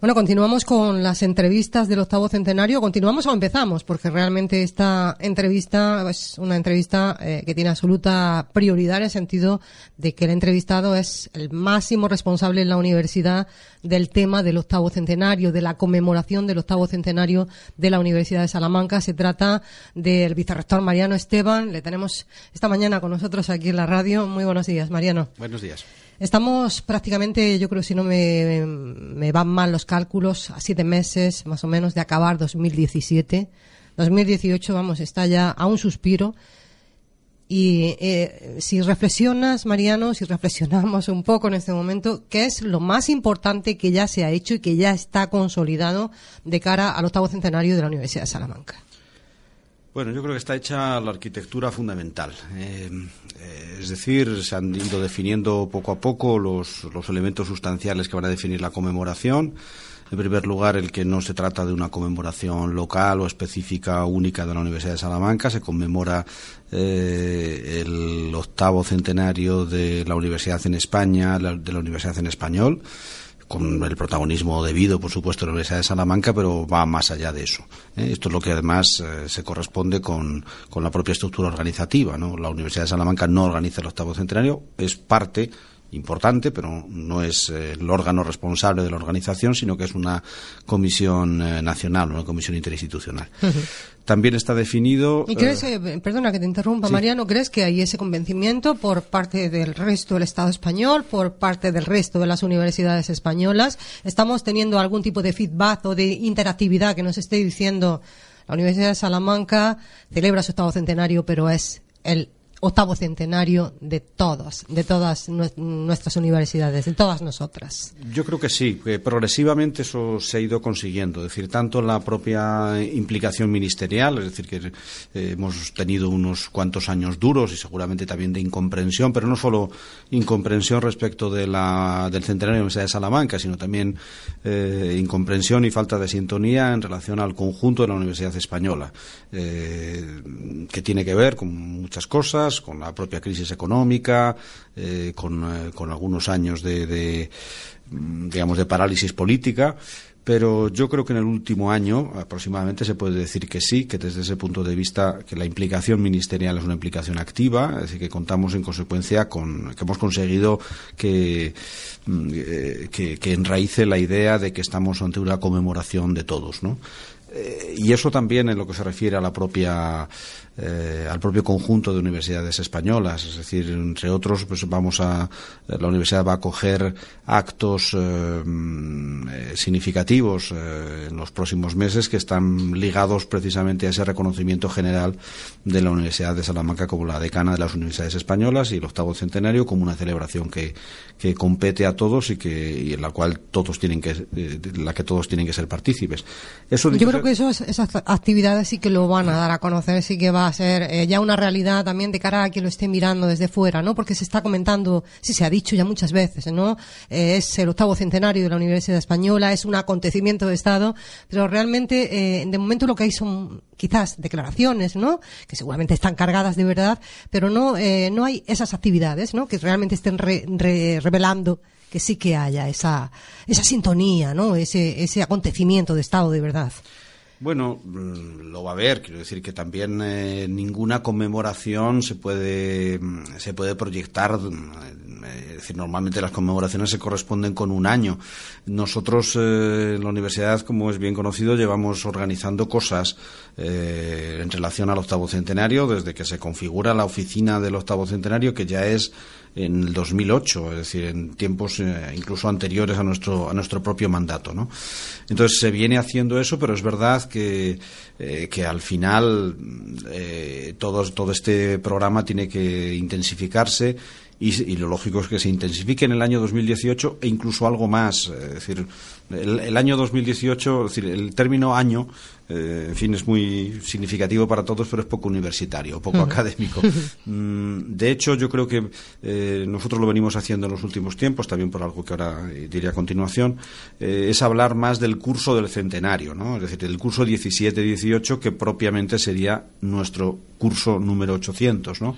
Bueno, continuamos con las entrevistas del octavo centenario. ¿Continuamos o empezamos? Porque realmente esta entrevista es una entrevista eh, que tiene absoluta prioridad en el sentido de que el entrevistado es el máximo responsable en la universidad del tema del octavo centenario, de la conmemoración del octavo centenario de la Universidad de Salamanca. Se trata del vicerrector Mariano Esteban. Le tenemos esta mañana con nosotros aquí en la radio. Muy buenos días, Mariano. Buenos días. Estamos prácticamente, yo creo, si no me, me van mal los cálculos, a siete meses más o menos de acabar 2017. 2018, vamos, está ya a un suspiro. Y eh, si reflexionas, Mariano, si reflexionamos un poco en este momento, ¿qué es lo más importante que ya se ha hecho y que ya está consolidado de cara al octavo centenario de la Universidad de Salamanca? Bueno, yo creo que está hecha la arquitectura fundamental. Eh, eh, es decir, se han ido definiendo poco a poco los, los elementos sustanciales que van a definir la conmemoración. En primer lugar, el que no se trata de una conmemoración local o específica única de la Universidad de Salamanca, se conmemora eh, el octavo centenario de la Universidad en España, de la Universidad en Español con el protagonismo debido, por supuesto, de la Universidad de Salamanca, pero va más allá de eso. ¿eh? Esto es lo que además eh, se corresponde con, con, la propia estructura organizativa. ¿no? La Universidad de Salamanca no organiza el octavo centenario, es parte importante, pero no es eh, el órgano responsable de la organización, sino que es una comisión eh, nacional, una comisión interinstitucional. También está definido. ¿Y crees, eh, perdona que te interrumpa, Mariano, crees que hay ese convencimiento por parte del resto del Estado español, por parte del resto de las universidades españolas? ¿Estamos teniendo algún tipo de feedback o de interactividad que nos esté diciendo la Universidad de Salamanca celebra su octavo centenario, pero es el octavo centenario de todas, de todas nuestras universidades, de todas nosotras. Yo creo que sí, que progresivamente eso se ha ido consiguiendo, es decir, tanto la propia implicación ministerial, es decir, que eh, hemos tenido unos cuantos años duros y seguramente también de incomprensión, pero no solo incomprensión respecto de la, del centenario de la Universidad de Salamanca, sino también eh, incomprensión y falta de sintonía en relación al conjunto de la Universidad Española, eh, que tiene que ver con muchas cosas, con la propia crisis económica, eh, con, eh, con, algunos años de, de, mm, digamos, de parálisis política. Pero yo creo que en el último año aproximadamente se puede decir que sí, que desde ese punto de vista que la implicación ministerial es una implicación activa, es decir, que contamos en consecuencia con que hemos conseguido que, mm, eh, que, que enraíce la idea de que estamos ante una conmemoración de todos, ¿no? y eso también en lo que se refiere a la propia eh, al propio conjunto de universidades españolas. Es decir, entre otros, pues vamos a la universidad va a acoger actos eh, mm, eh, significativos en los próximos meses que están ligados precisamente a ese reconocimiento general de la Universidad de Salamanca como la decana de las universidades españolas y el octavo centenario como una celebración que, que compete a todos y que y en la cual todos tienen que la que todos tienen que ser partícipes. Eso Yo creo que esas actividades sí que lo van a dar a conocer, sí que va a ser eh, ya una realidad también de cara a quien lo esté mirando desde fuera, ¿no? Porque se está comentando, sí se ha dicho ya muchas veces, ¿no? Eh, es el octavo centenario de la Universidad Española, es un acontecimiento de Estado, pero realmente, eh, de momento lo que hay son quizás declaraciones, ¿no? Que seguramente están cargadas de verdad, pero no, no hay esas actividades, ¿no? Que realmente estén revelando que sí que haya esa, esa sintonía, ¿no? Ese, ese acontecimiento de Estado de verdad. Bueno, mm, lo va a haber. Quiero decir que también eh, ninguna conmemoración se puede, mm, se puede proyectar. Eh, es decir, normalmente las conmemoraciones se corresponden con un año. Nosotros eh, en la universidad, como es bien conocido, llevamos organizando cosas en relación al octavo centenario desde que se configura la oficina del octavo centenario, que ya es en el 2008, es decir, en tiempos eh, incluso anteriores a nuestro, a nuestro propio mandato. ¿no? Entonces se viene haciendo eso, pero es verdad que, eh, que al final eh, todo, todo este programa tiene que intensificarse y, lo lógico es que se intensifique en el año 2018 e incluso algo más. Es decir, el, año 2018, es decir, el término año, eh, en fin, es muy significativo para todos, pero es poco universitario, poco académico. Mm, de hecho, yo creo que eh, nosotros lo venimos haciendo en los últimos tiempos, también por algo que ahora eh, diré a continuación, es hablar más del curso del centenario, ¿no? Es decir, el curso 17-18, que propiamente sería nuestro curso número 800, ¿no?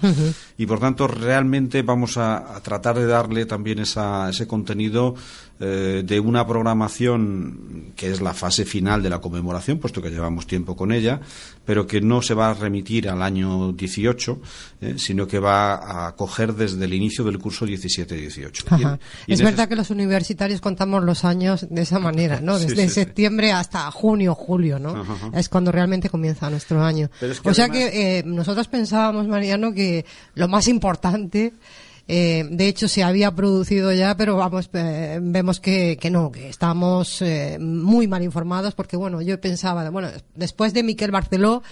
Y por tanto, realmente vamos a, tratar de darle también ese contenido de una programación que es la fase final de la conmemoración, puesto que llevamos tiempo con ella, pero que no se va a remitir al año 18, eh, sino que va a coger desde el inicio del curso 17-18. Es verdad que los universitarios contamos los años de esa manera, ¿no? Desde septiembre hasta junio, julio, ¿no? Es cuando realmente comienza nuestro año. o sea que eh, nosotros pensábamos, Mariano, que lo más importante eh, de hecho, se había producido ya, pero vamos, eh, vemos que, que, no, que estamos eh, muy mal informados porque, bueno, yo pensaba, bueno, después de Miquel Barceló,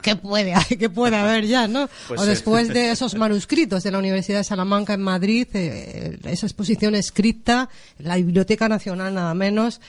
¿qué puede, qué puede haber ya, no? Pues o después de esos manuscritos de la Universidad de Salamanca en Madrid, esa exposición escrita, la Biblioteca Nacional nada menos,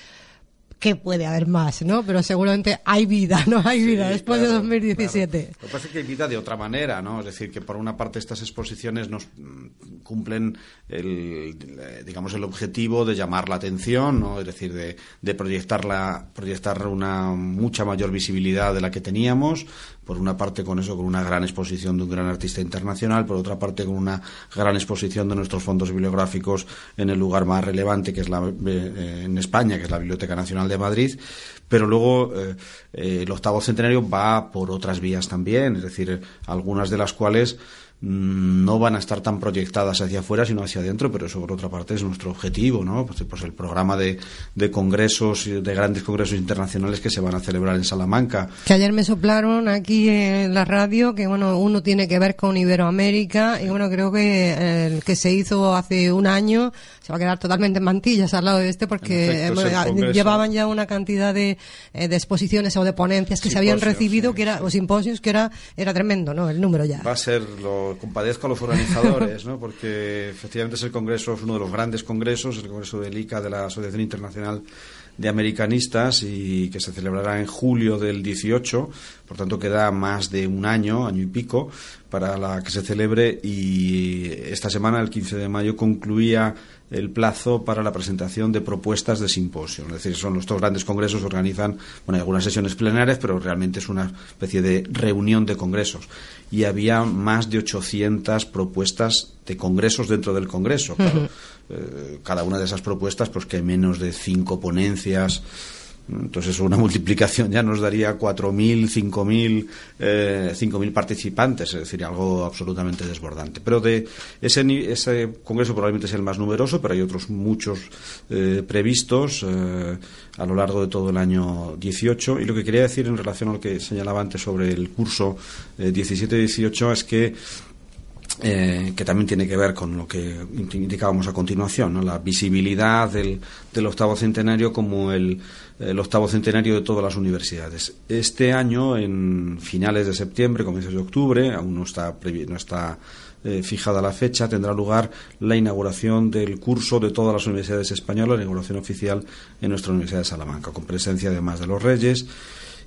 ¿qué puede haber más, no? Pero seguramente hay vida, ¿no? Hay vida después de 2017. Lo que pasa es que hay vida de otra manera, ¿no? Es decir, que por una parte estas exposiciones nos mm, cumplen el, digamos, el objetivo de llamar la atención, ¿no? Es decir, de, de proyectar, proyectar una mucha mayor visibilidad de la que teníamos, por una parte con eso, con una gran exposición de un gran artista internacional, por otra parte con una gran exposición de nuestros fondos bibliográficos en el lugar más relevante que es la, eh, en España, que es la Biblioteca Nacional de Madrid, pero luego eh, eh, el octavo centenario va por otras vías también, es decir, algunas de las cuales no van a estar tan proyectadas hacia afuera, sino hacia adentro, pero eso por otra parte es nuestro objetivo, ¿no? Pues, pues, el programa de, de congresos, de grandes congresos internacionales que se van a celebrar en Salamanca. Que ayer me soplaron aquí en la radio que, bueno, uno tiene que ver con Iberoamérica y, bueno, creo que el que se hizo hace un año se va a quedar totalmente en mantillas al lado de este porque eh, llevaban ya una cantidad de, eh, de, exposiciones o de ponencias que se habían recibido, que era, o simposios, que era, era tremendo, ¿no? El número ya. Va a ser, lo compadezco a los organizadores, ¿no? Porque efectivamente es el congreso, es uno de los grandes congresos, el congreso del ICA, de la Asociación Internacional de Americanistas y que se celebrará en julio del 18, por tanto queda más de un año, año y pico, para la que se celebre y esta semana, el 15 de mayo, concluía el plazo para la presentación de propuestas de simposio. Es decir, son los dos grandes congresos, organizan bueno, algunas sesiones plenarias, pero realmente es una especie de reunión de congresos. Y había más de 800 propuestas de congresos dentro del congreso. Eh, cada una de esas propuestas, pues que hay menos de cinco ponencias entonces una multiplicación ya nos daría 4.000, 5.000, eh, 5.000 participantes, es decir, algo absolutamente desbordante. Pero de ese, ese congreso probablemente es el más numeroso, pero hay otros muchos eh, previstos eh, a lo largo de todo el año 18. Y lo que quería decir en relación a lo que señalaba antes sobre el curso 17-18 eh, es que eh, que también tiene que ver con lo que indicábamos a continuación, la visibilidad del, del octavo centenario como el, el, octavo centenario de todas las universidades. Este año, en finales de septiembre, comienzos de octubre, aún no está, no está eh, fijada la fecha, tendrá lugar la inauguración del curso de todas las universidades españolas, la inauguración oficial en nuestra Universidad de Salamanca, con presencia además de los Reyes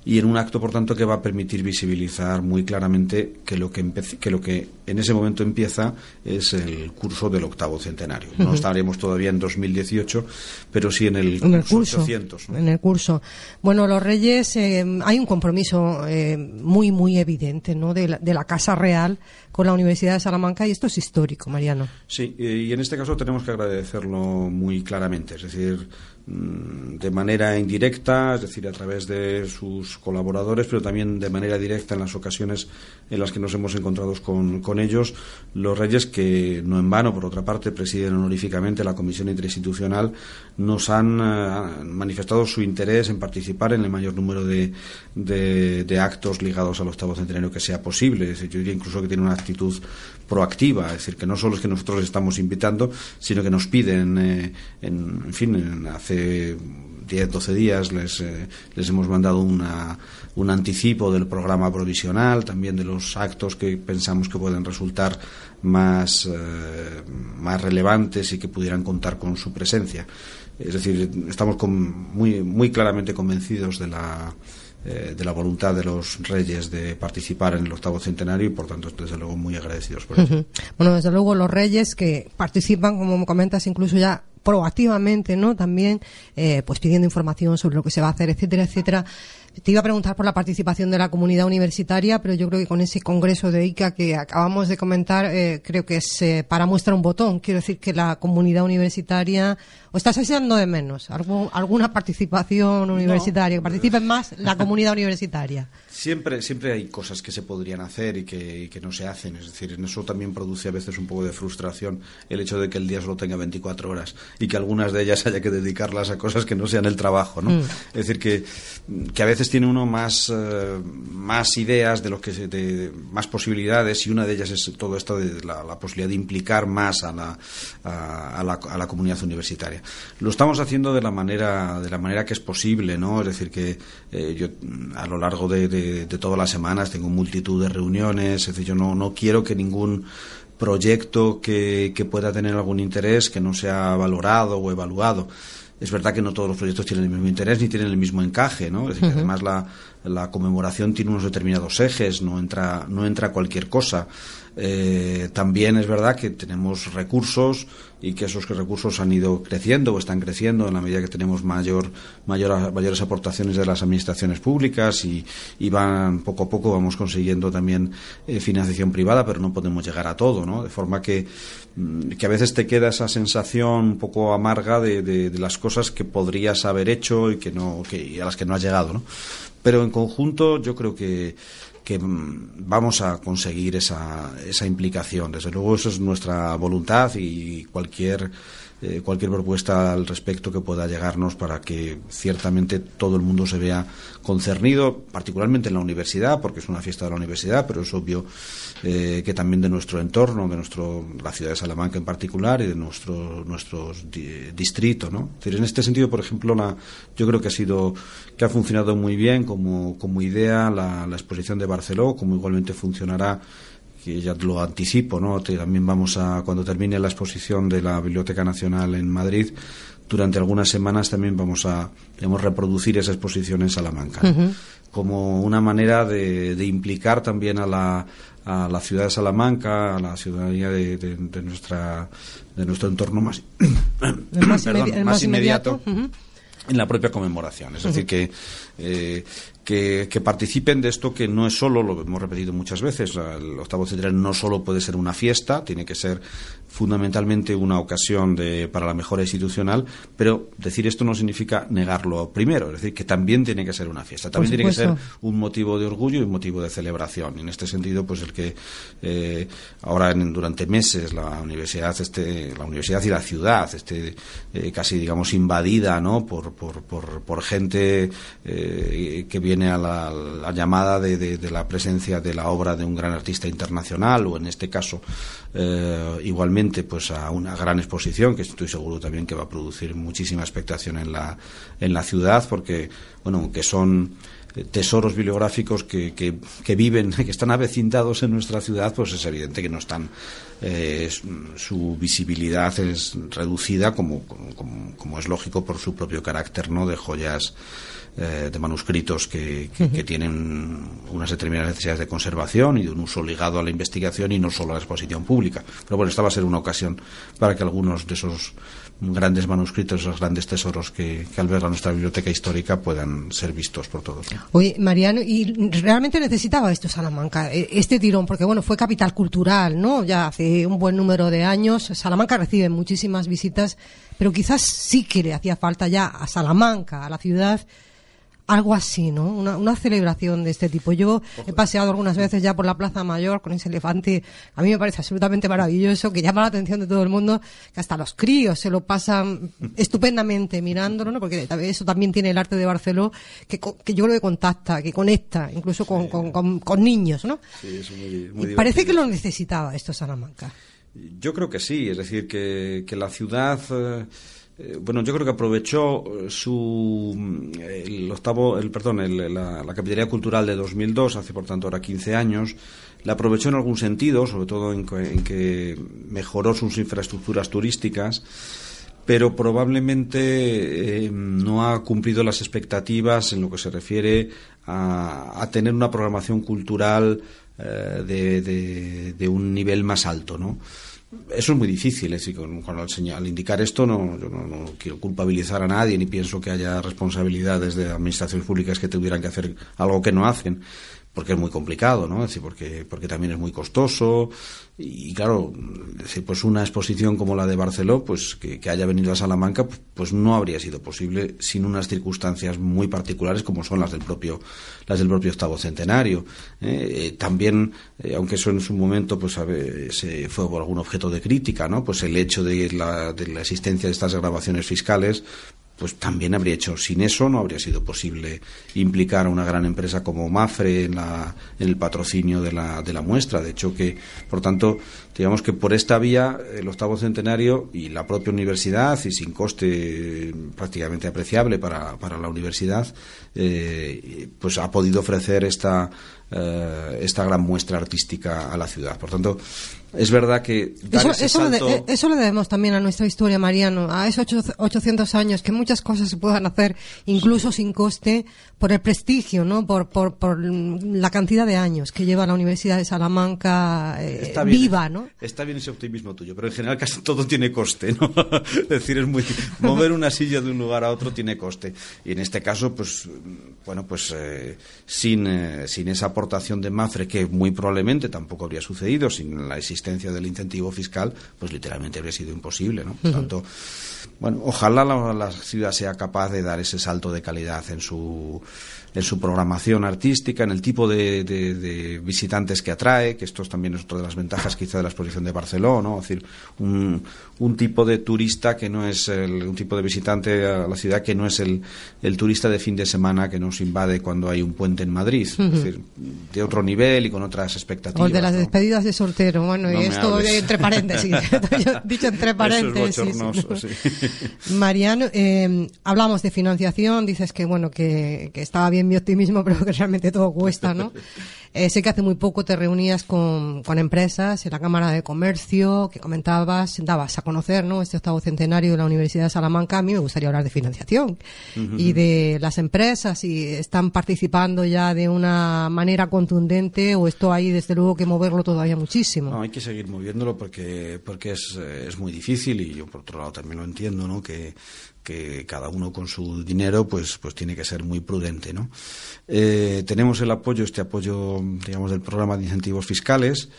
y en un acto, por tanto, que va a permitir visibilizar muy claramente que lo que, que, lo que en ese momento empieza es el curso del octavo centenario. No estaremos todavía en 2018, pero sí en el, en el curso. En el curso. Bueno, los Reyes, eh, hay un compromiso eh, muy, muy evidente ¿no? de, la, de la Casa Real con la Universidad de Salamanca y esto es histórico, Mariano. Sí, y en este caso tenemos que agradecerlo muy claramente. Es decir, Mm, de manera indirecta, es decir, a través de sus colaboradores, pero también de manera directa en las ocasiones en las que nos hemos encontrado con, con ellos, los reyes que, no en vano, por otra parte, presiden honoríficamente la Comisión Interinstitucional, nos han eh, manifestado su interés en participar en el mayor número de, de, actos ligados al octavo centenario que sea posible. Yo diría incluso que tiene una actitud proactiva, es decir, que no solo es que nosotros estamos invitando, sino que nos piden, eh, en, en, fin, en hacer 10, 12 días les, eh, les hemos mandado una, un anticipo del programa provisional, también de los actos que pensamos que pueden resultar más, eh, más relevantes y que pudieran contar con su presencia. Es decir, estamos muy, muy claramente convencidos de la, eh, de la voluntad de los reyes de participar en el octavo centenario y por tanto desde luego muy agradecidos por ello. Bueno, desde luego los reyes que participan, como comentas, incluso ya proactivamente, ¿no? También, eh, pues pidiendo información sobre lo que se va a hacer, etcétera, etcétera. Te iba a preguntar por la participación de la comunidad universitaria, pero yo creo que con ese congreso de ICA que acabamos de comentar, eh, creo que es eh, para muestra un botón. Quiero decir que la comunidad universitaria, ¿o estás echando de menos alguna participación universitaria? Que participe más la comunidad universitaria. Siempre, siempre hay cosas que se podrían hacer y que, no se hacen. Es decir, en eso también produce a veces un poco de frustración el hecho de que el día solo tenga 24 horas y que algunas de ellas haya que dedicarlas a cosas que no sean el trabajo. ¿no? Mm. Es decir, que, que, a veces tiene uno más, eh, más ideas de lo que de, más posibilidades y una de ellas es todo esto de la, posibilidad de implicar más a la, a, la, a la comunidad universitaria. Lo estamos haciendo de la manera de la manera que es posible, ¿no? Es decir, que eh, yo a lo largo de de, todas las semanas, tengo multitud de reuniones, es decir, yo no, no quiero que ningún proyecto que, que pueda tener algún interés que no sea valorado o evaluado. Es verdad que no todos los proyectos tienen el mismo interés ni tienen el mismo encaje, ¿no? Es decir, que además la, la conmemoración tiene unos determinados ejes, no entra, no entra cualquier cosa. Eh, también es verdad que tenemos recursos y que esos recursos han ido creciendo o están creciendo en la medida que tenemos mayor, mayor mayores aportaciones de las administraciones públicas y, van poco a poco vamos consiguiendo también eh, financiación privada, pero no podemos llegar a todo, ¿no? De forma que, mm, que a veces te queda esa sensación un poco amarga de, de, las cosas que podrías haber hecho y que no que, y a las que no has llegado, ¿no? Pero en conjunto yo creo que mm, vamos a conseguir esa implicación. Desde luego, eso es nuestra voluntad y cualquier eh, cualquier propuesta al respecto que pueda llegarnos para que ciertamente todo el mundo se vea concernido, particularmente en la universidad, porque es una fiesta de la universidad, pero es obvio eh, que también de nuestro entorno, de nuestro, la ciudad de Salamanca en particular y de nuestro, nuestro distrito, ¿no? en este sentido, por ejemplo, la, yo creo que ha sido, que ha funcionado muy bien como, como idea la, la exposición de Barceló, como igualmente funcionará que ya lo anticipo, ¿no? También vamos a, cuando termine la exposición de la Biblioteca Nacional en Madrid, durante algunas semanas también vamos a digamos, reproducir esa exposición en Salamanca, como una manera de, implicar también a la, a la ciudad de Salamanca, a la ciudadanía de, nuestra de nuestro entorno más, más, inmediato, en la propia conmemoración. Es decir, que eh, que, participen de esto que no es solo, lo hemos repetido muchas veces, el octavo centenario no solo puede ser una fiesta, tiene que ser fundamentalmente una ocasión de, para la mejora institucional, pero decir esto no significa negarlo primero, es decir, que también tiene que ser una fiesta, también tiene que ser un motivo de orgullo y un motivo de celebración. Y en este sentido, pues el que eh, ahora durante meses la universidad, este, la universidad y la ciudad esté eh, casi, digamos, invadida, ¿no? Por, por, por, gente que viene viene a la, llamada de, la presencia de la obra de un gran artista internacional o en este caso eh, igualmente pues a una gran exposición que estoy seguro también que va a producir muchísima expectación en la en la ciudad porque bueno que son tesoros bibliográficos que, que, viven, que están avecindados en nuestra ciudad, pues es evidente que no están, eh, su visibilidad es reducida como, como, como, es lógico por su propio carácter, ¿no? De joyas eh, de manuscritos que, tienen unas determinadas necesidades de conservación y de un uso ligado a la investigación y no solo a la exposición pública. Pero bueno, esta va a ser una ocasión para que algunos de esos grandes manuscritos, esos grandes tesoros que, alberga nuestra biblioteca histórica puedan ser vistos por todos. Oye, Mariano, ¿y realmente necesitaba esto Salamanca, e, este tirón? Porque bueno, fue capital cultural, ¿no? Ya hace un buen número de años. Salamanca recibe muchísimas visitas, pero quizás sí que le hacía falta ya a Salamanca, a la ciudad, algo así, ¿no? Una, una, celebración de este tipo. Yo he paseado algunas veces ya por la Plaza Mayor con ese elefante. A mí me parece absolutamente maravilloso, que llama la atención de todo el mundo, que hasta los críos se lo pasan estupendamente mirándolo, ¿no? Porque eso también tiene el arte de Barceló, que, que yo creo que contacta, que conecta, incluso con, con, con, niños, ¿no? Sí, es muy, muy y parece que lo necesitaba esto Salamanca. Yo creo que sí, es decir, que, que la ciudad... Eh, bueno, yo creo que aprovechó eh, su el octavo, el perdón, la, la, Capitalidad Cultural de 2002, hace por tanto ahora 15 años, la aprovechó en algún sentido, sobre todo en, que mejoró sus infraestructuras turísticas, pero probablemente eh, no ha cumplido las expectativas en lo que se refiere a, tener una programación cultural de, de, un nivel más alto, ¿no? Eso es muy difícil, decir, con, al, indicar esto no, yo no, quiero culpabilizar a nadie ni pienso que haya responsabilidades de administraciones públicas que tuvieran que hacer algo que no hacen porque es muy complicado, ¿no? Es decir, porque, porque también es muy costoso y, claro, pues una exposición como la de Barceló, pues que, haya venido a Salamanca, pues, pues, no habría sido posible sin unas circunstancias muy particulares como son las del propio, las del propio octavo centenario. ¿eh? Eh, también, eh, aunque eso en su momento, pues se fue por algún objeto de crítica, ¿no? Pues el hecho de la, de la existencia de estas grabaciones fiscales, pues también habría hecho. Sin eso no habría sido posible implicar a una gran empresa como Mafre en, la, en el patrocinio de la, de la muestra. De hecho, que, por tanto, digamos que por esta vía, el octavo centenario y la propia universidad, y sin coste prácticamente apreciable para, para la universidad, eh, pues ha podido ofrecer esta, eh, esta gran muestra artística a la ciudad. Por tanto, es verdad que eso, eso, eh, eso, lo debemos también a nuestra historia, Mariano, a esos 800 años, que muchas cosas se puedan hacer incluso sin coste por el prestigio, ¿no? Por, por, por la cantidad de años que lleva la Universidad de Salamanca eh, viva, ¿no? Está bien ese optimismo tuyo, pero en general casi todo tiene coste, ¿no? es decir, es muy mover una silla de un lugar a otro tiene coste y en este caso, pues bueno, pues eh, sin sin esa aportación de Mafre que muy probablemente tampoco habría sucedido sin la existencia del incentivo fiscal, pues literalmente habría sido imposible, ¿no? Por tanto, bueno, ojalá la, ciudad sea capaz de dar ese salto de calidad en su en su programación artística, en el tipo de, visitantes que atrae, que esto también es otra de las ventajas quizá de la exposición de Barcelona, ¿no? es decir, un, un tipo de turista que no es el, un tipo de visitante a la ciudad que no es el, el turista de fin de semana que nos invade cuando hay un puente en Madrid, es decir, de otro nivel y con otras expectativas. O de las despedidas de soltero, bueno, y esto entre paréntesis, dicho entre paréntesis. Mariano, eh, hablamos de financiación, dices que bueno, que, que estaba bien mi optimismo, pero que realmente todo cuesta, ¿no? Eh, sé que hace muy poco te reunías con, con, empresas en la Cámara de Comercio, que comentabas, dabas a conocer, ¿no? Este octavo centenario de la Universidad de Salamanca. A mí me gustaría hablar de financiación y de las empresas, si están participando ya de una manera contundente o esto hay, desde luego, que moverlo todavía muchísimo. No, hay que seguir moviéndolo porque, porque es, eh, es muy difícil y yo, por otro lado, también lo entiendo, ¿no? Que que cada uno con su dinero pues pues tiene que ser muy prudente no eh, tenemos el apoyo este apoyo digamos del programa de incentivos fiscales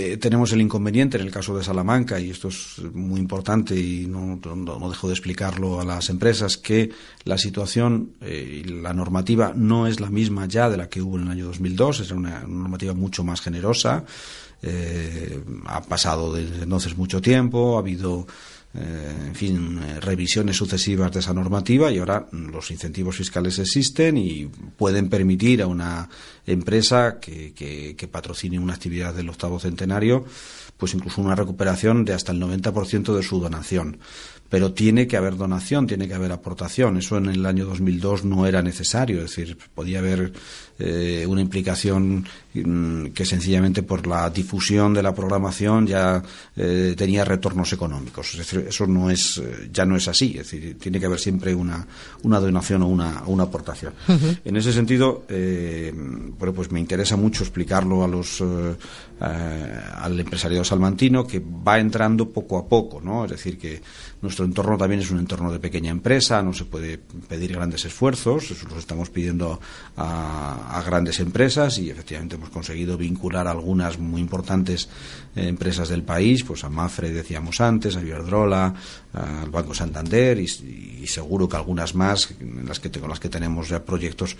eh, tenemos el inconveniente en el caso de Salamanca, y esto es muy importante y no, dejo de explicarlo a las empresas, que la situación eh, y la normativa no es la misma ya de la que hubo en el año 2002, es una normativa mucho más generosa. ha pasado desde entonces mucho tiempo, ha habido eh, en fin, eh, revisiones sucesivas de esa normativa y ahora los incentivos fiscales existen y pueden permitir a una empresa que, que, que patrocine una actividad del octavo centenario pues incluso una recuperación de hasta el 90% de su donación pero tiene que haber donación, tiene que haber aportación. Eso en el año 2002 no era necesario, es decir, podía haber eh, una implicación mm, que sencillamente por la difusión de la programación ya eh, tenía retornos económicos. Es decir, eso no es, eh, ya no es así, es decir, tiene que haber siempre una, una donación o una, una aportación. En ese sentido, bueno, pues me interesa mucho explicarlo a los, al empresariado salmantino que va entrando poco a poco, ¿no? Es decir, que nuestro entorno también es un entorno de pequeña empresa, no se puede pedir grandes esfuerzos, eso los estamos pidiendo a, grandes empresas y efectivamente hemos conseguido vincular algunas muy importantes eh, empresas del país, pues a Mafre decíamos antes, a Iberdrola, al Banco Santander y, seguro que algunas más en las que, con las que tenemos ya proyectos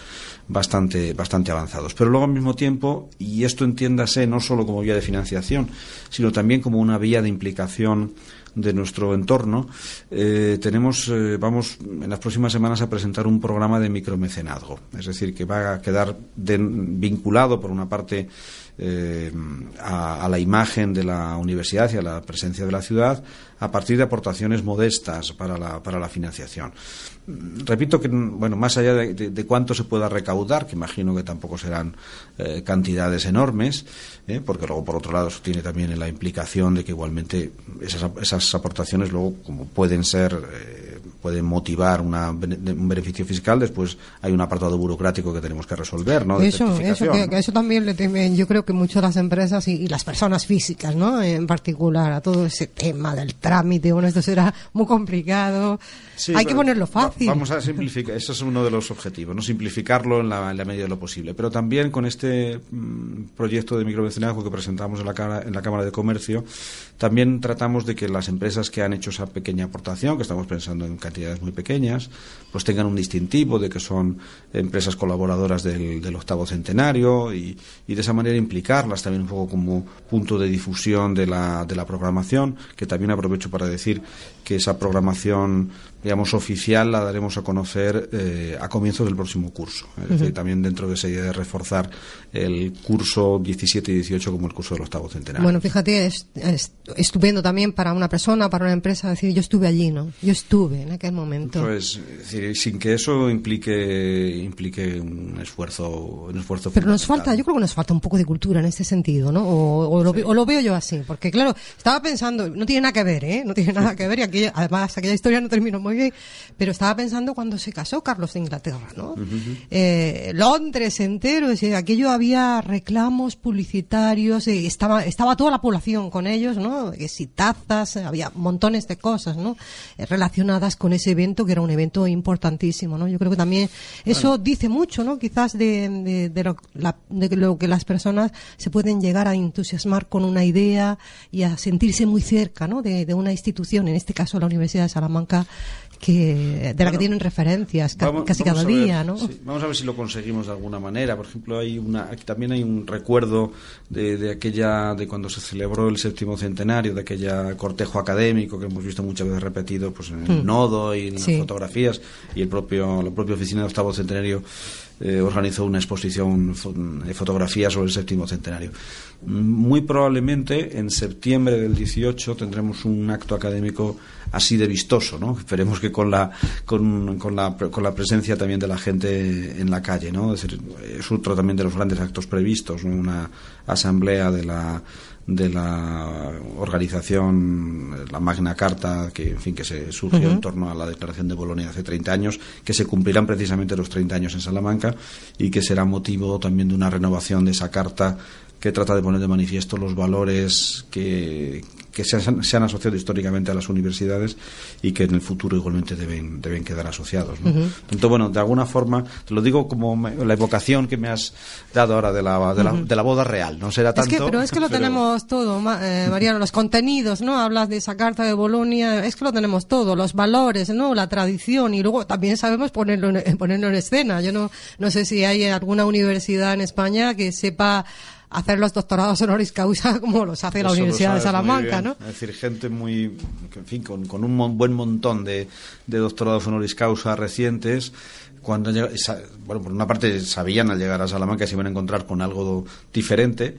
bastante, bastante avanzados. Pero luego al mismo tiempo, y esto entiéndase no solo como vía de financiación, sino también como una vía de implicación de nuestro entorno, eh, tenemos, eh, vamos en las próximas semanas a presentar un programa de micromecenazgo. Es decir, que va a quedar vinculado, por una parte, eh, a, la imagen de la universidad y a la presencia de la ciudad a partir de aportaciones modestas para la, para la financiación. Repito que, bueno, más allá de, cuánto se pueda recaudar, que imagino que tampoco serán eh, cantidades enormes, eh, porque luego, por otro lado, eso tiene también la implicación de que igualmente esas, esas aportaciones luego, como pueden ser puede motivar una, un beneficio fiscal, después hay un apartado burocrático que tenemos que resolver, ¿no? eso, eso, eso también le temen, yo creo que mucho las empresas y, las personas físicas, ¿no? En particular, a todo ese tema del trámite, bueno, esto será muy complicado. hay que ponerlo fácil. vamos a simplificar, eso es uno de los objetivos, no simplificarlo en la, medida de lo posible. Pero también con este mm, proyecto de micromecenazgo que presentamos en la, en la Cámara de Comercio, también tratamos de que las empresas que han hecho esa pequeña aportación, que estamos pensando en cantidades muy pequeñas, pues tengan un distintivo de que son empresas colaboradoras del, octavo centenario y, de esa manera implicarlas también un poco como punto de difusión de la, de la programación, que también aprovecho para decir que esa programación digamos, oficial la daremos a conocer eh, a comienzos del próximo curso. Es decir, también dentro de esa idea de reforzar el curso 17 y 18 como el curso del octavo centenario. Bueno, fíjate, es, estupendo también para una persona, para una empresa, decir, yo estuve allí, ¿no? Yo estuve en aquel momento. Pues, decir, sin que eso implique, implique un esfuerzo, un esfuerzo Pero nos falta, yo creo que nos falta un poco de cultura en este sentido, ¿no? O, lo, o lo, veo yo así, porque claro, estaba pensando, no tiene nada que ver, ¿eh? No tiene nada que ver y aquí, además, aquella historia no terminó muy bien, pero estaba pensando cuando se casó Carlos de Inglaterra, ¿no? Eh, Londres entero, aquello había reclamos publicitarios, estaba, estaba toda la población con ellos, ¿no? si tazas, había montones de cosas, ¿no? Eh, relacionadas con ese evento que era un evento importantísimo, ¿no? Yo creo que también eso dice mucho, ¿no? Quizás de, de, lo, de lo que las personas se pueden llegar a entusiasmar con una idea y a sentirse muy cerca, ¿no? De, de una institución, en este caso la Universidad de Salamanca, que de la que tienen referencias casi cada día, ¿no? vamos a ver si lo conseguimos de alguna manera. Por ejemplo, hay una, también hay un recuerdo de, de, aquella, de cuando se celebró el séptimo centenario, de aquella cortejo académico que hemos visto muchas veces repetido, pues en el hmm. nodo y en las fotografías y el propio, la propia oficina de octavo centenario eh, organizó una exposición de fotografías sobre el séptimo centenario. Muy probablemente en septiembre del 18 tendremos un acto académico así de vistoso, ¿no? Esperemos que con la, con, con la, con la presencia también de la gente en la calle, ¿no? Es, decir, es otro también de los grandes actos previstos, una asamblea de la de la organización, la Magna Carta, que en fin que se surgió en torno a la Declaración de Bolonia hace 30 años, que se cumplirán precisamente los 30 años en Salamanca y que será motivo también de una renovación de esa carta que trata de poner de manifiesto los valores que, que se han, se han, asociado históricamente a las universidades y que en el futuro igualmente deben, deben quedar asociados. ¿no? Entonces, bueno, de alguna forma, te lo digo como la evocación que me has dado ahora de la, de la, de la boda real, no será tanto... Es que, pero es que lo tenemos todo, eh, Mariano, los contenidos, ¿no? Hablas de esa carta de Bolonia, es que lo tenemos todo, los valores, ¿no? La tradición y luego también sabemos ponerlo en, ponerlo en escena. Yo no, no sé si hay alguna universidad en España que sepa hacer los doctorados honoris causa como los hace la Universidad de Salamanca, ¿no? Es decir, gente muy, en fin, con, con un buen montón de, de doctorados honoris causa recientes, cuando bueno, por una parte sabían al llegar a Salamanca que se iban a encontrar con algo diferente,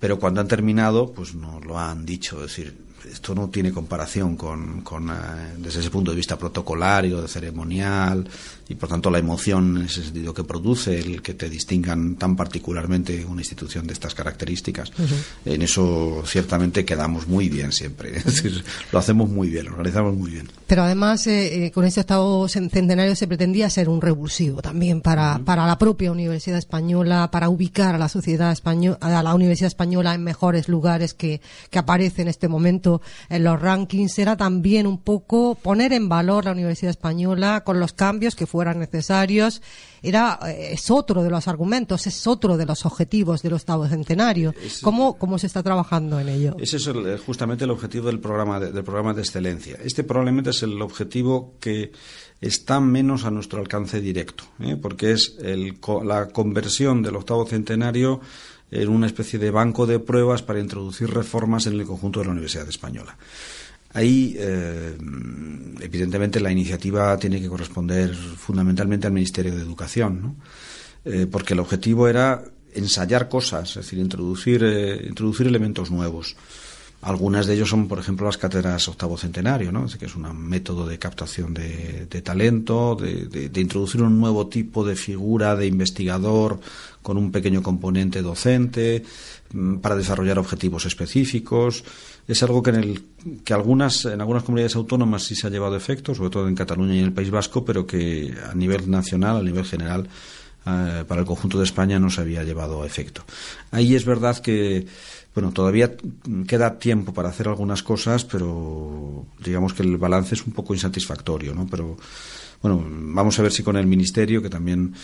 pero cuando han terminado, pues nos lo han dicho, es decir, esto no tiene comparación con, con eh, desde ese punto de vista protocolario, de ceremonial, y por tanto la emoción en ese sentido que produce el que te distingan tan particularmente una institución de estas características. En eso ciertamente quedamos muy bien siempre, es decir, lo hacemos muy bien, lo organizamos muy bien. Pero además eh, eh, con este estado centenario se pretendía ser un revulsivo también para, para la propia Universidad Española, para ubicar a la sociedad española, a la Universidad Española en mejores lugares que, que aparece en este momento en los rankings. Era también un poco poner en valor la Universidad Española con los cambios que fueran necesarios, era, eh, es otro de los argumentos, es otro de los objetivos del octavo centenario. ¿Cómo, ¿Cómo se está trabajando en ello? Ese es justamente el objetivo del programa de, del programa de excelencia. Este probablemente es el objetivo que está menos a nuestro alcance directo, ¿eh? porque es el, la conversión del octavo centenario en una especie de banco de pruebas para introducir reformas en el conjunto de la Universidad Española. Ahí, eh, evidentemente, la iniciativa tiene que corresponder fundamentalmente al Ministerio de Educación, ¿no? Eh, porque el objetivo era ensayar cosas, es decir, introducir, eh, introducir elementos nuevos. algunas de ellos son, por ejemplo, las cátedras octavo centenario, ¿no? que es un método de captación de, talento, de, introducir un nuevo tipo de figura de investigador con un pequeño componente docente mm, para desarrollar objetivos específicos. Es algo que en el que algunas en algunas comunidades autónomas sí se ha llevado efecto, sobre todo en Cataluña y en el País Vasco, pero que a nivel nacional, a nivel general, eh, para el conjunto de España no se había llevado efecto. Ahí es verdad que bueno, todavía queda tiempo para hacer algunas cosas, pero digamos que el balance es un poco insatisfactorio, ¿no? Pero bueno, vamos a ver si con el Ministerio, que también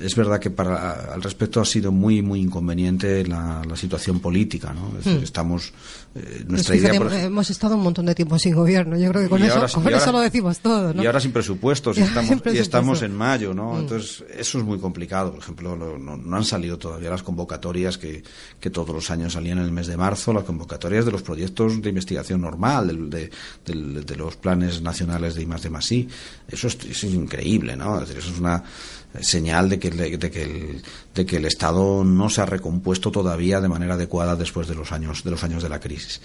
es verdad que para al respecto ha sido muy muy inconveniente la, situación política no hmm. estamos eh, nuestra idea hemos estado un montón de tiempo sin gobierno. Yo creo que con, eso, eso lo decimos todo ¿no? y ahora sin presupuestos y, estamos y estamos en mayo no hmm. entonces eso es muy complicado. Por ejemplo no, han salido todavía las convocatorias que, que, todos los años salían en el mes de marzo las convocatorias de los proyectos de investigación normal de, de, los planes nacionales de I más de más eso es, es increíble no eso es una señal de que, de, que el, de que el Estado no se ha recompuesto todavía de manera adecuada después de los años de los años de la crisis.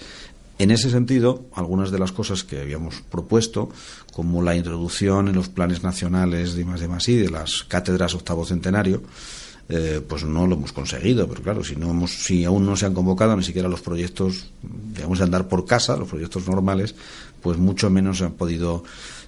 En ese sentido, algunas de las cosas que habíamos propuesto, como la introducción en los planes nacionales de más de más de las cátedras octavo centenario, eh, pues no lo hemos conseguido. Pero claro, si, no hemos, si aún no se han convocado ni siquiera los proyectos, digamos, de andar por casa, los proyectos normales, pues mucho menos se han podido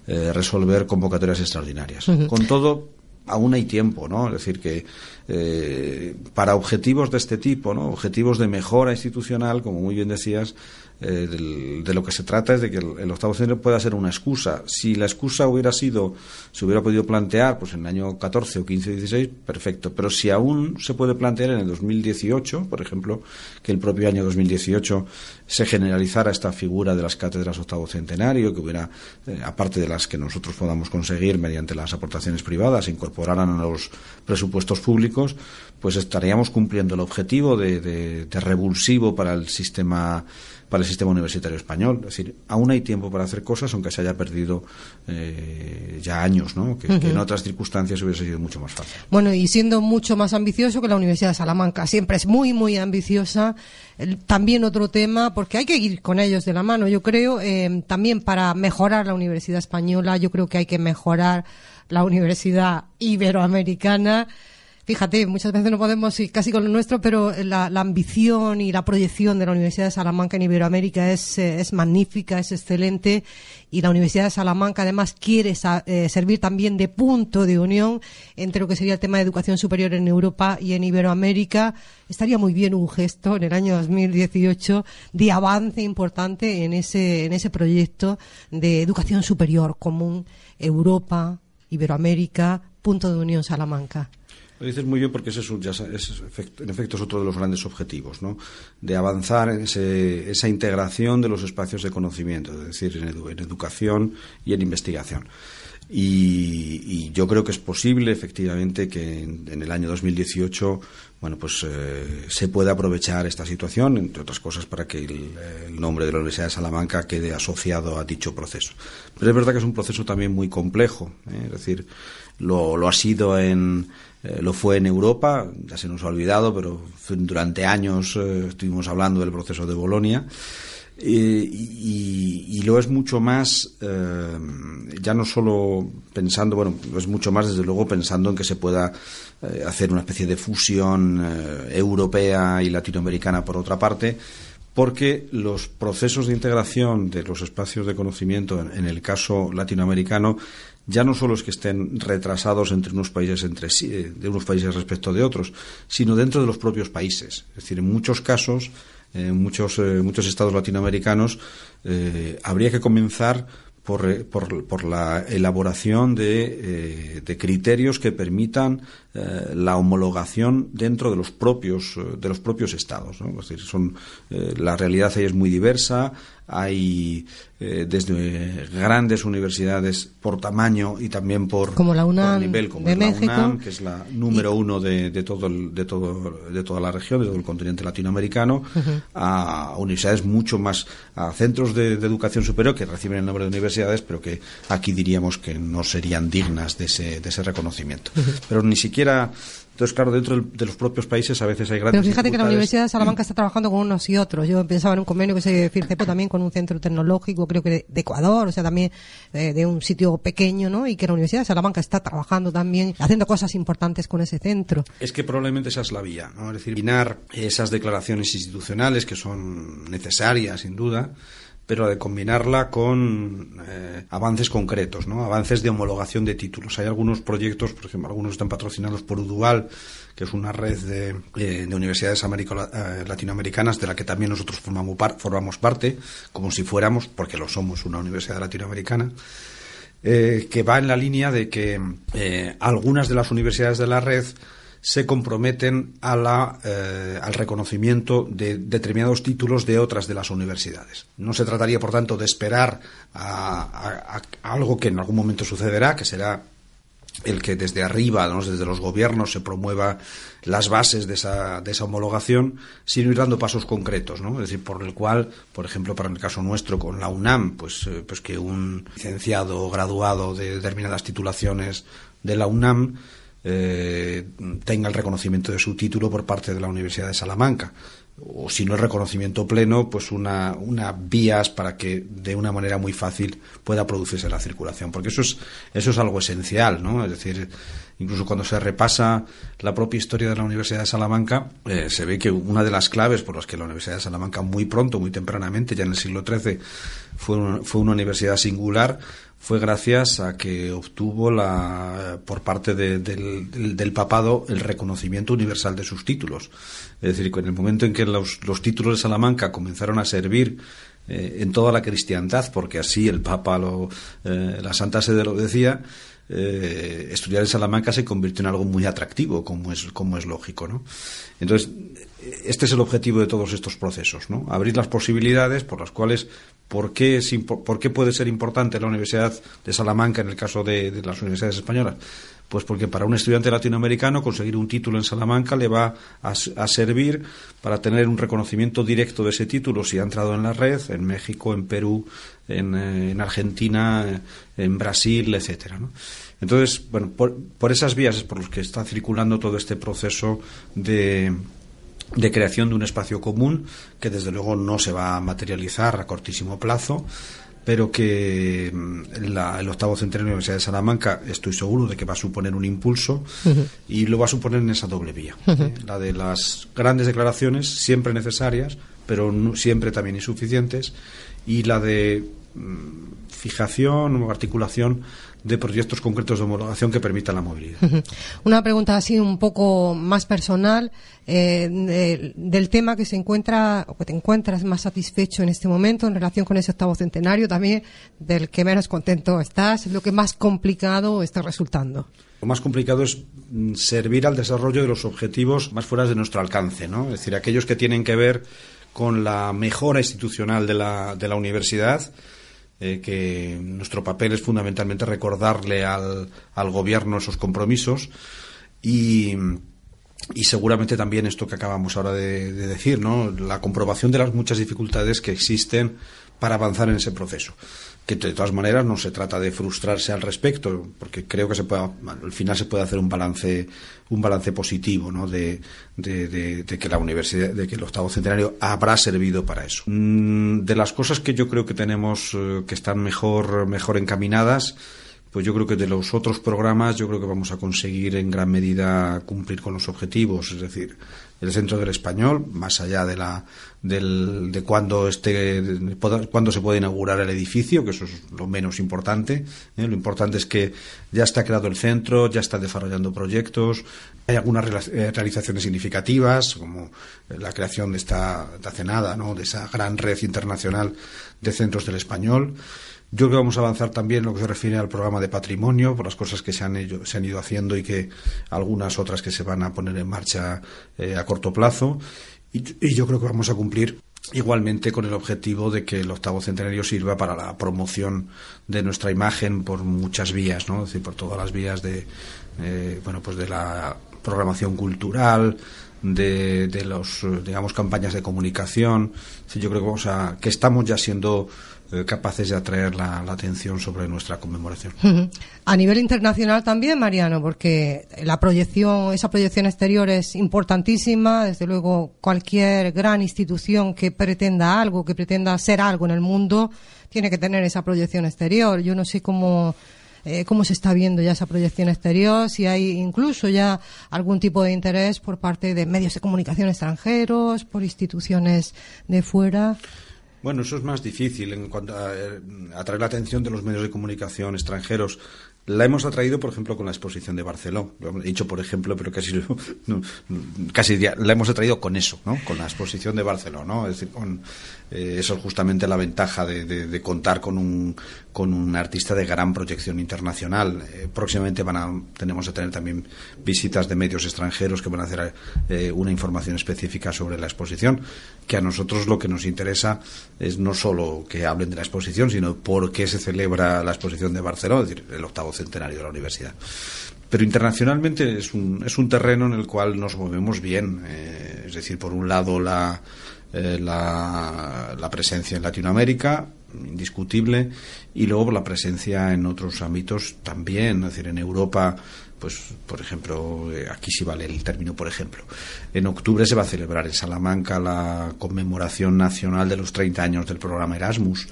eh, resolver convocatorias extraordinarias. Con todo, aún hay tiempo, ¿no? Es decir, que eh, para objetivos de este tipo, ¿no? Objetivos de mejora institucional, como muy bien decías, eh, de lo que se trata es de que el, octavo centro pueda ser una excusa. Si la excusa hubiera sido, se hubiera podido plantear pues en el año 14 o 15 o 16, perfecto. Pero si aún se puede plantear en el 2018, por ejemplo, que el propio año 2018 se generalizara esta figura de las cátedras octavo centenario, que hubiera, eh, aparte de las que nosotros podamos conseguir mediante las aportaciones privadas, se incorporaran a los presupuestos públicos, pues estaríamos cumpliendo el objetivo de revulsivo para el sistema para el sistema universitario español. Es decir, aún hay tiempo para hacer cosas, aunque se haya perdido eh, ya años, ¿no? Que, en otras circunstancias hubiese sido mucho más fácil. Bueno, y siendo mucho más ambicioso que la Universidad de Salamanca, siempre es muy, muy ambiciosa. También otro tema, porque hay que ir con ellos de la mano, yo creo, eh, también para mejorar la Universidad Española, yo creo que hay que mejorar la Universidad Iberoamericana. Fíjate, muchas veces no podemos ir casi con lo nuestro, pero la, ambición y la proyección de la Universidad de Salamanca en Iberoamérica es, eh, magnífica, es excelente y la Universidad de Salamanca además quiere eh, servir también de punto de unión entre lo que sería el tema de educación superior en Europa y en Iberoamérica. Estaría muy bien un gesto en el año 2018 de avance importante en ese, en ese proyecto de educación superior común Europa, Iberoamérica, punto de unión Salamanca. Lo dices muy bien porque ese es, en efecto es otro de los grandes objetivos, ¿no? De avanzar en esa integración de los espacios de conocimiento, es decir, en, educación y en investigación. Y, yo creo que es posible, efectivamente, que en, el año 2018, bueno, pues eh, se pueda aprovechar esta situación, entre otras cosas, para que el, nombre de la Universidad de Salamanca quede asociado a dicho proceso. Pero es verdad que es un proceso también muy complejo, ¿eh? es decir, lo ha sido en eh, lo fue en Europa, ya se nos ha olvidado, pero durante años eh, estuvimos hablando del proceso de Bolonia. y, lo es mucho más, eh, ya no solo pensando, bueno, es mucho más desde luego pensando en que se pueda hacer una especie de fusión europea y latinoamericana por otra parte, porque los procesos de integración de los espacios de conocimiento, en el caso latinoamericano, ya no solo es que estén retrasados entre unos países entre sí, eh, de unos países respecto de otros, sino dentro de los propios países. Es decir, en muchos casos, en muchos, eh, muchos estados latinoamericanos, eh, habría que comenzar por, por, la elaboración de, de, criterios que permitan la homologación dentro de los propios de los propios estados. Es decir, son, la realidad ahí es muy diversa hay eh, desde grandes universidades por tamaño y también por, como la UNAM nivel, como de la UNAM, que es la número uno de, de, todo de, todo, de toda la región, de todo el continente latinoamericano, a universidades mucho más, a centros de, educación superior que reciben el nombre de universidades, pero que aquí diríamos que no serían dignas de ese, de ese reconocimiento. Pero ni siquiera Entonces, claro, dentro de los propios países a veces hay grandes Pero fíjate que la Universidad de Salamanca está trabajando con unos y otros. Yo pensaba en un convenio que se firmó también con un centro tecnológico, creo que de, Ecuador, o sea, también eh, de un sitio pequeño, ¿no? Y que la Universidad de Salamanca está trabajando también, haciendo cosas importantes con ese centro. Es que probablemente esa es la vía, ¿no? Es decir, combinar esas declaraciones institucionales que son necesarias, sin duda, pero de combinarla con eh, avances concretos, ¿no? avances de homologación de títulos. Hay algunos proyectos, por ejemplo, algunos están patrocinados por UDUAL, que es una red de, eh, universidades eh, latinoamericanas de la que también nosotros formamos, formamos parte, como si fuéramos, porque lo somos, una universidad latinoamericana. que va en la línea de que algunas de las universidades de la red se comprometen a la, eh, al reconocimiento de determinados títulos de otras de las universidades. No se trataría, por tanto, de esperar a, algo que en algún momento sucederá, que será el que desde arriba, desde los gobiernos, se promueva las bases de esa, de esa homologación, sino ir dando pasos concretos, ¿no? Es decir, por el cual, por ejemplo, para el caso nuestro con la UNAM, pues, eh, pues que un licenciado o graduado de determinadas titulaciones de la UNAM eh, tenga el reconocimiento de su título por parte de la Universidad de Salamanca. O si no el reconocimiento pleno, pues una, una vías para que de una manera muy fácil pueda producirse la circulación. Porque eso es, eso es algo esencial, ¿no? Es decir, incluso cuando se repasa la propia historia de la Universidad de Salamanca, eh, se ve que una de las claves por las que la Universidad de Salamanca muy pronto, muy tempranamente, ya en el siglo XIII, fue, fue una universidad singular, fue gracias a que obtuvo la, por parte del, papado el reconocimiento universal de sus títulos. Es decir, en el momento en que los, títulos de Salamanca comenzaron a servir eh, en toda la cristiandad, porque así el Papa, lo, eh, la Santa Sede lo decía, eh, estudiar en Salamanca se convirtió en algo muy atractivo, como es, como es lógico. ¿no? Entonces, este es el objetivo de todos estos procesos, ¿no? abrir las posibilidades por las cuales ¿Por qué, ¿Por qué, puede ser importante la Universidad de Salamanca en el caso de, las universidades españolas? Pues porque para un estudiante latinoamericano conseguir un título en Salamanca le va a, servir para tener un reconocimiento directo de ese título si ha entrado en la red en México, en Perú, en, eh, Argentina, en Brasil, etcétera. Entonces, bueno, por, por esas vías es por las que está circulando todo este proceso de, de creación de un espacio común que desde luego no se va a materializar a cortísimo plazo pero que mm, el octavo centenario de la Universidad de Salamanca estoy seguro de que va a suponer un impulso y lo va a suponer en esa doble vía. ¿eh? La de las grandes declaraciones, siempre necesarias, pero siempre también insuficientes, y la de mm, fijación o articulación de proyectos concretos de homologación que permitan la movilidad. Una pregunta así un poco más personal eh, del tema que se encuentra o que te encuentras más satisfecho en este momento en relación con ese octavo centenario, también del que menos contento estás, lo que más complicado está resultando. Lo más complicado es mm, servir al desarrollo de los objetivos más fuera de nuestro alcance, ¿no? Es decir, aquellos que tienen que ver con la mejora institucional de la, de la universidad, eh, que nuestro papel es fundamentalmente recordarle al, al gobierno esos compromisos y, y, seguramente también esto que acabamos ahora de, de, decir, ¿no? la comprobación de las muchas dificultades que existen para avanzar en ese proceso que de todas maneras no se trata de frustrarse al respecto, porque creo que se puede, al final se puede hacer un balance, un balance positivo, ¿no? De, de, que la universidad, de que el octavo centenario habrá servido para eso. Mm, de las cosas que yo creo que tenemos eh, que están mejor, mejor encaminadas, pues yo creo que de los otros programas yo creo que vamos a conseguir en gran medida cumplir con los objetivos, es decir, el centro del español, más allá de la del, de cuándo esté cuándo se puede inaugurar el edificio, que eso es lo menos importante. ¿eh? Lo importante es que ya está creado el centro, ya está desarrollando proyectos, hay algunas eh, realizaciones significativas, como la creación de esta de ¿no? de esa gran red internacional de centros del español. Yo creo que vamos a avanzar también en lo que se refiere al programa de patrimonio, por las cosas que se han, se han ido haciendo y que algunas otras que se van a poner en marcha eh, a corto plazo. Y, yo creo que vamos a cumplir igualmente con el objetivo de que el octavo centenario sirva para la promoción de nuestra imagen por muchas vías, ¿no? Es decir, por todas las vías de, eh, bueno, pues de la programación cultural, de, de los, digamos, campañas de comunicación. Yo creo que, vamos a, que estamos ya siendo capaces de atraer la, atención sobre nuestra conmemoración. A nivel internacional también, Mariano, porque la proyección, esa proyección exterior es importantísima. Desde luego, cualquier gran institución que pretenda algo, que pretenda ser algo en el mundo, tiene que tener esa proyección exterior. Yo no sé cómo eh, cómo se está viendo ya esa proyección exterior, si hay incluso ya algún tipo de interés por parte de medios de comunicación extranjeros, por instituciones de fuera. Bueno, eso es más difícil en cuanto a eh, atraer la atención de los medios de comunicación extranjeros. La hemos atraído, por ejemplo, con la exposición de Barcelona. Lo he dicho, por ejemplo, pero casi, casi la hemos atraído con eso, ¿no? Con la exposición de Barcelona, ¿no? Es decir, con, eh, eso es justamente la ventaja de, contar con un, con un artista de gran proyección internacional. Eh, próximamente van a, tenemos a tener también visitas de medios extranjeros que van a hacer eh, una información específica sobre la exposición, que a nosotros lo que nos interesa es no solo que hablen de la exposición, sino por qué se celebra la exposición de Barcelona, es decir, el octavo centenario de la universidad. Pero internacionalmente es un, es un terreno en el cual nos movemos bien. es decir, por un lado la eh, la, la, presencia en Latinoamérica, indiscutible, y luego la presencia en otros ámbitos también, es decir, en Europa, pues, por ejemplo, eh, aquí sí vale el término, por ejemplo. En octubre se va a celebrar en Salamanca la conmemoración nacional de los 30 años del programa Erasmus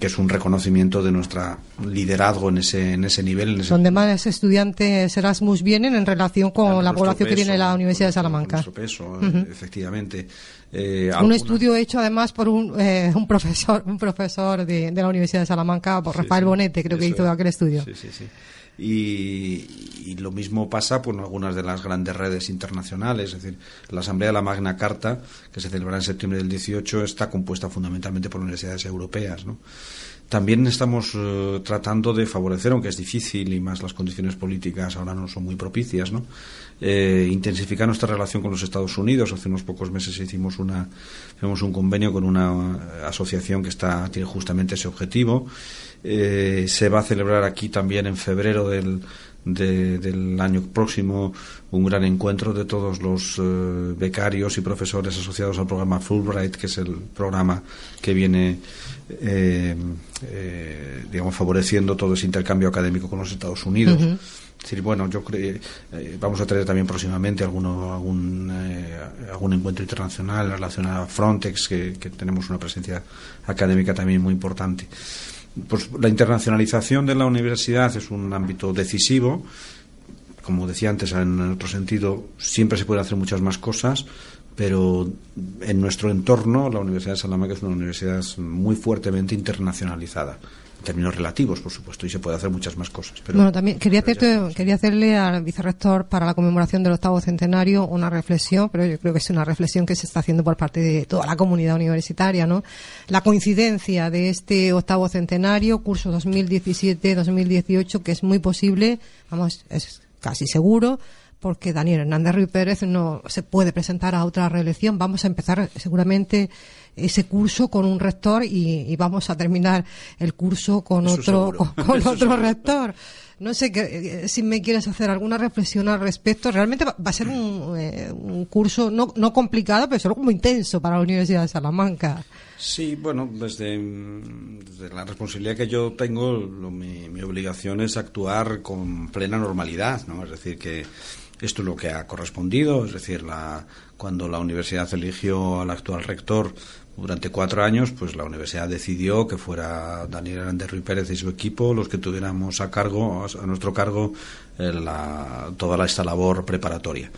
que es un reconocimiento de nuestro liderazgo en ese, en ese nivel. En Donde más estudiantes Erasmus vienen en relación con la población que viene de la Universidad de Salamanca. peso, efectivamente. Eh, un estudio hecho además por un, eh, un profesor un profesor de, de, la Universidad de Salamanca, por Rafael Bonete, creo que hizo aquel estudio. Sí, sí, sí. Y, lo mismo pasa con algunas de las grandes redes internacionales. Es decir, la Asamblea de la Magna Carta, que se celebrará en septiembre del 18, está compuesta fundamentalmente por universidades europeas. También estamos eh, tratando de favorecer, aunque es difícil y más las condiciones políticas ahora no son muy propicias. Eh, intensificar nuestra relación con los Estados Unidos. Hace unos pocos meses hicimos una, un convenio con una asociación que está tiene justamente ese objetivo. Eh, se va a celebrar aquí también en febrero del, del año próximo un gran encuentro de todos los becarios y profesores asociados al programa Fulbright, que es el programa que viene eh, eh, digamos, favoreciendo todo ese intercambio académico con los Estados Unidos. decir, bueno, yo creo eh, vamos a tener también próximamente alguno, algún, eh, algún encuentro internacional relacionado a Frontex, que, tenemos una presencia académica también muy importante. Pues la internacionalización de la universidad es un ámbito decisivo. Como decía antes, en otro sentido, siempre se pueden hacer muchas más cosas pero en nuestro entorno la Universidad de Salamanca es una universidad muy fuertemente internacionalizada términos relativos, por supuesto, y se puede hacer muchas más cosas. Pero, bueno, también quería, quería hacerle al vicerrector para la conmemoración del octavo centenario una reflexión, pero yo creo que es una reflexión que se está haciendo por parte de toda la comunidad universitaria, ¿no? La coincidencia de este octavo centenario, curso 2017-2018, que es muy posible, vamos, es casi seguro, porque Daniel Hernández Ruiz Pérez no se puede presentar a otra reelección. Vamos a empezar seguramente ese curso con un rector y, vamos a terminar el curso con otro con, otro rector. No sé que, eh, si me quieres hacer alguna reflexión al respecto. Realmente va, a ser un, eh, un curso no, no complicado, pero solo como intenso para la Universidad de Salamanca. Sí, bueno, desde, la responsabilidad que yo tengo, mi, mi obligación es actuar con plena normalidad, ¿no? Es decir, que esto es lo que ha correspondido, es decir, la, cuando la universidad eligió al actual rector durante cuatro años, pues la universidad decidió que fuera Daniel Hernández Ruiz Pérez y su equipo los que tuviéramos a cargo, a nuestro cargo, eh, la, toda esta labor preparatoria.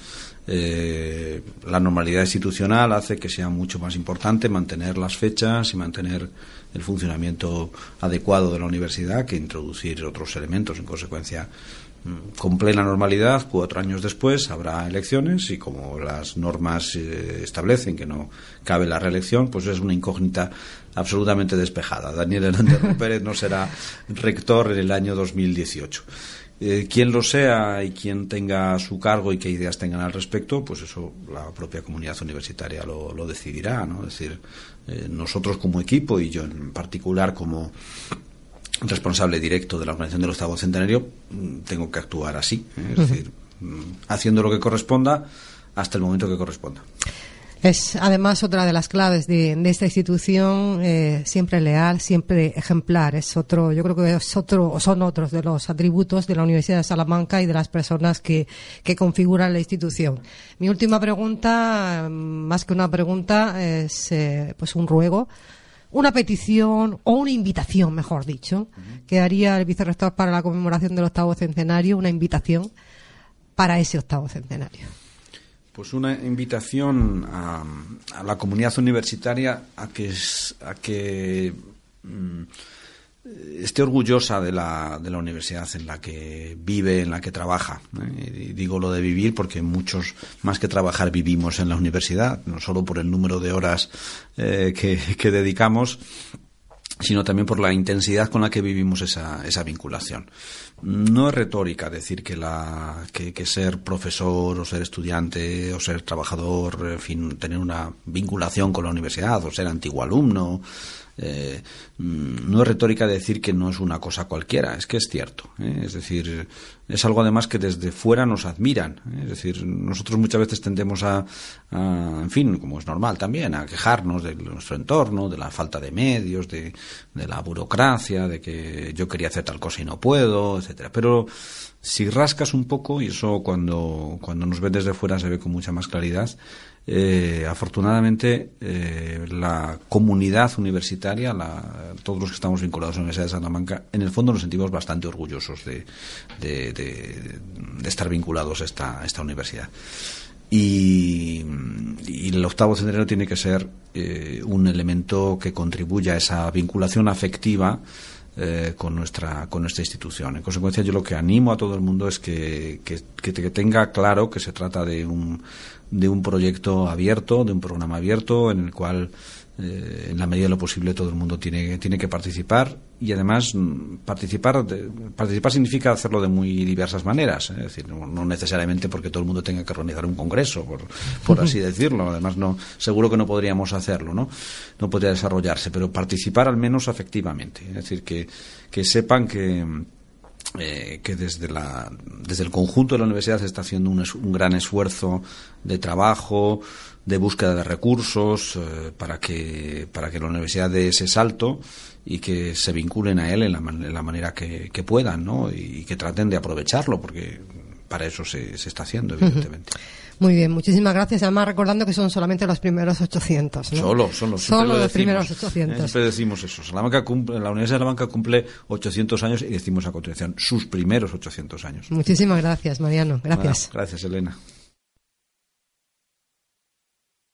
Eh, la normalidad institucional hace que sea mucho más importante mantener las fechas y mantener el funcionamiento adecuado de la universidad que introducir otros elementos. En consecuencia, con plena normalidad, cuatro años después habrá elecciones y como las normas eh, establecen que no cabe la reelección, pues es una incógnita absolutamente despejada. Daniel Hernández Pérez no será rector en el año 2018. Eh, quien lo sea y quien tenga su cargo y qué ideas tengan al respecto, pues eso la propia comunidad universitaria lo, decidirá, ¿no? Es decir, eh, nosotros como equipo y yo en particular como responsable directo de la organización del octavo centenario, mm, tengo que actuar así. ¿eh? Es decir, mm, haciendo lo que corresponda, hasta el momento que corresponda. Es además otra de las claves de, esta institución, eh, siempre leal, siempre ejemplar. Es otro, yo creo que es otro, son otros de los atributos de la Universidad de Salamanca y de las personas que, que configuran la institución. Mi última pregunta, más que una pregunta, es eh, pues un ruego una petición o una invitación, mejor dicho, que haría el vicerrector para la conmemoración del octavo centenario, una invitación para ese octavo centenario. Pues una invitación a, la comunidad universitaria a que, a que mm, esté orgullosa de la, de la universidad en la que vive, en la que trabaja. ¿eh? Y digo lo de vivir porque muchos, más que trabajar, vivimos en la universidad, no solo por el número de horas eh, que, que dedicamos, sino también por la intensidad con la que vivimos esa, esa vinculación. No es retórica decir que, la, que, ser profesor o ser estudiante o ser trabajador, en fin, tener una vinculación con la universidad o ser antiguo alumno, eh, mm, no es retórica decir que no es una cosa cualquiera, es que es cierto. ¿eh? Es decir, es algo además que desde fuera nos admiran. ¿eh? Es decir, nosotros muchas veces tendemos a, en fin, como es normal también, a quejarnos de nuestro entorno, de la falta de medios, de, de la burocracia, de que yo quería hacer tal cosa y no puedo, etcétera. Pero si rascas un poco, y eso cuando, cuando nos ven desde fuera se ve con mucha más claridad, eh, afortunadamente eh, la comunidad universitaria, todos los que estamos vinculados a la Universidad de Salamanca, en el fondo nos sentimos bastante orgullosos de, de, estar vinculados a esta, universidad. Y, el octavo centenario tiene que ser eh, un elemento que contribuya a esa vinculación afectiva con nuestra con nuestra institución. En consecuencia, yo lo que animo a todo el mundo es que, que, que tenga claro que se trata de un de un proyecto abierto, de un programa abierto en el cual eh, en la medida de lo posible todo el mundo tiene, tiene que participar y además mm, participar participar significa hacerlo de muy diversas maneras, ¿eh? es decir, no, necesariamente porque todo el mundo tenga que organizar un congreso, por, por así decirlo, además no seguro que no podríamos hacerlo, ¿no? No podría desarrollarse, pero participar al menos afectivamente, es decir, que, que sepan que eh, que desde, la, desde el conjunto de la universidad se está haciendo un, un gran esfuerzo de trabajo, de búsqueda de recursos eh, para, que, para que la universidad dé ese salto y que se vinculen a él en la, en la manera que, que, puedan ¿no? y que traten de aprovecharlo, porque para eso se, se está haciendo, evidentemente. Muy bien, muchísimas gracias. Además, recordando que son solamente los primeros 800. ¿no? Solo, solo. Solo los primeros 800. Siempre decimos eso. cumple, la Universidad de Salamanca cumple 800 años y decimos a continuación sus primeros 800 años. Muchísimas gracias, Mariano. Gracias. gracias, Elena.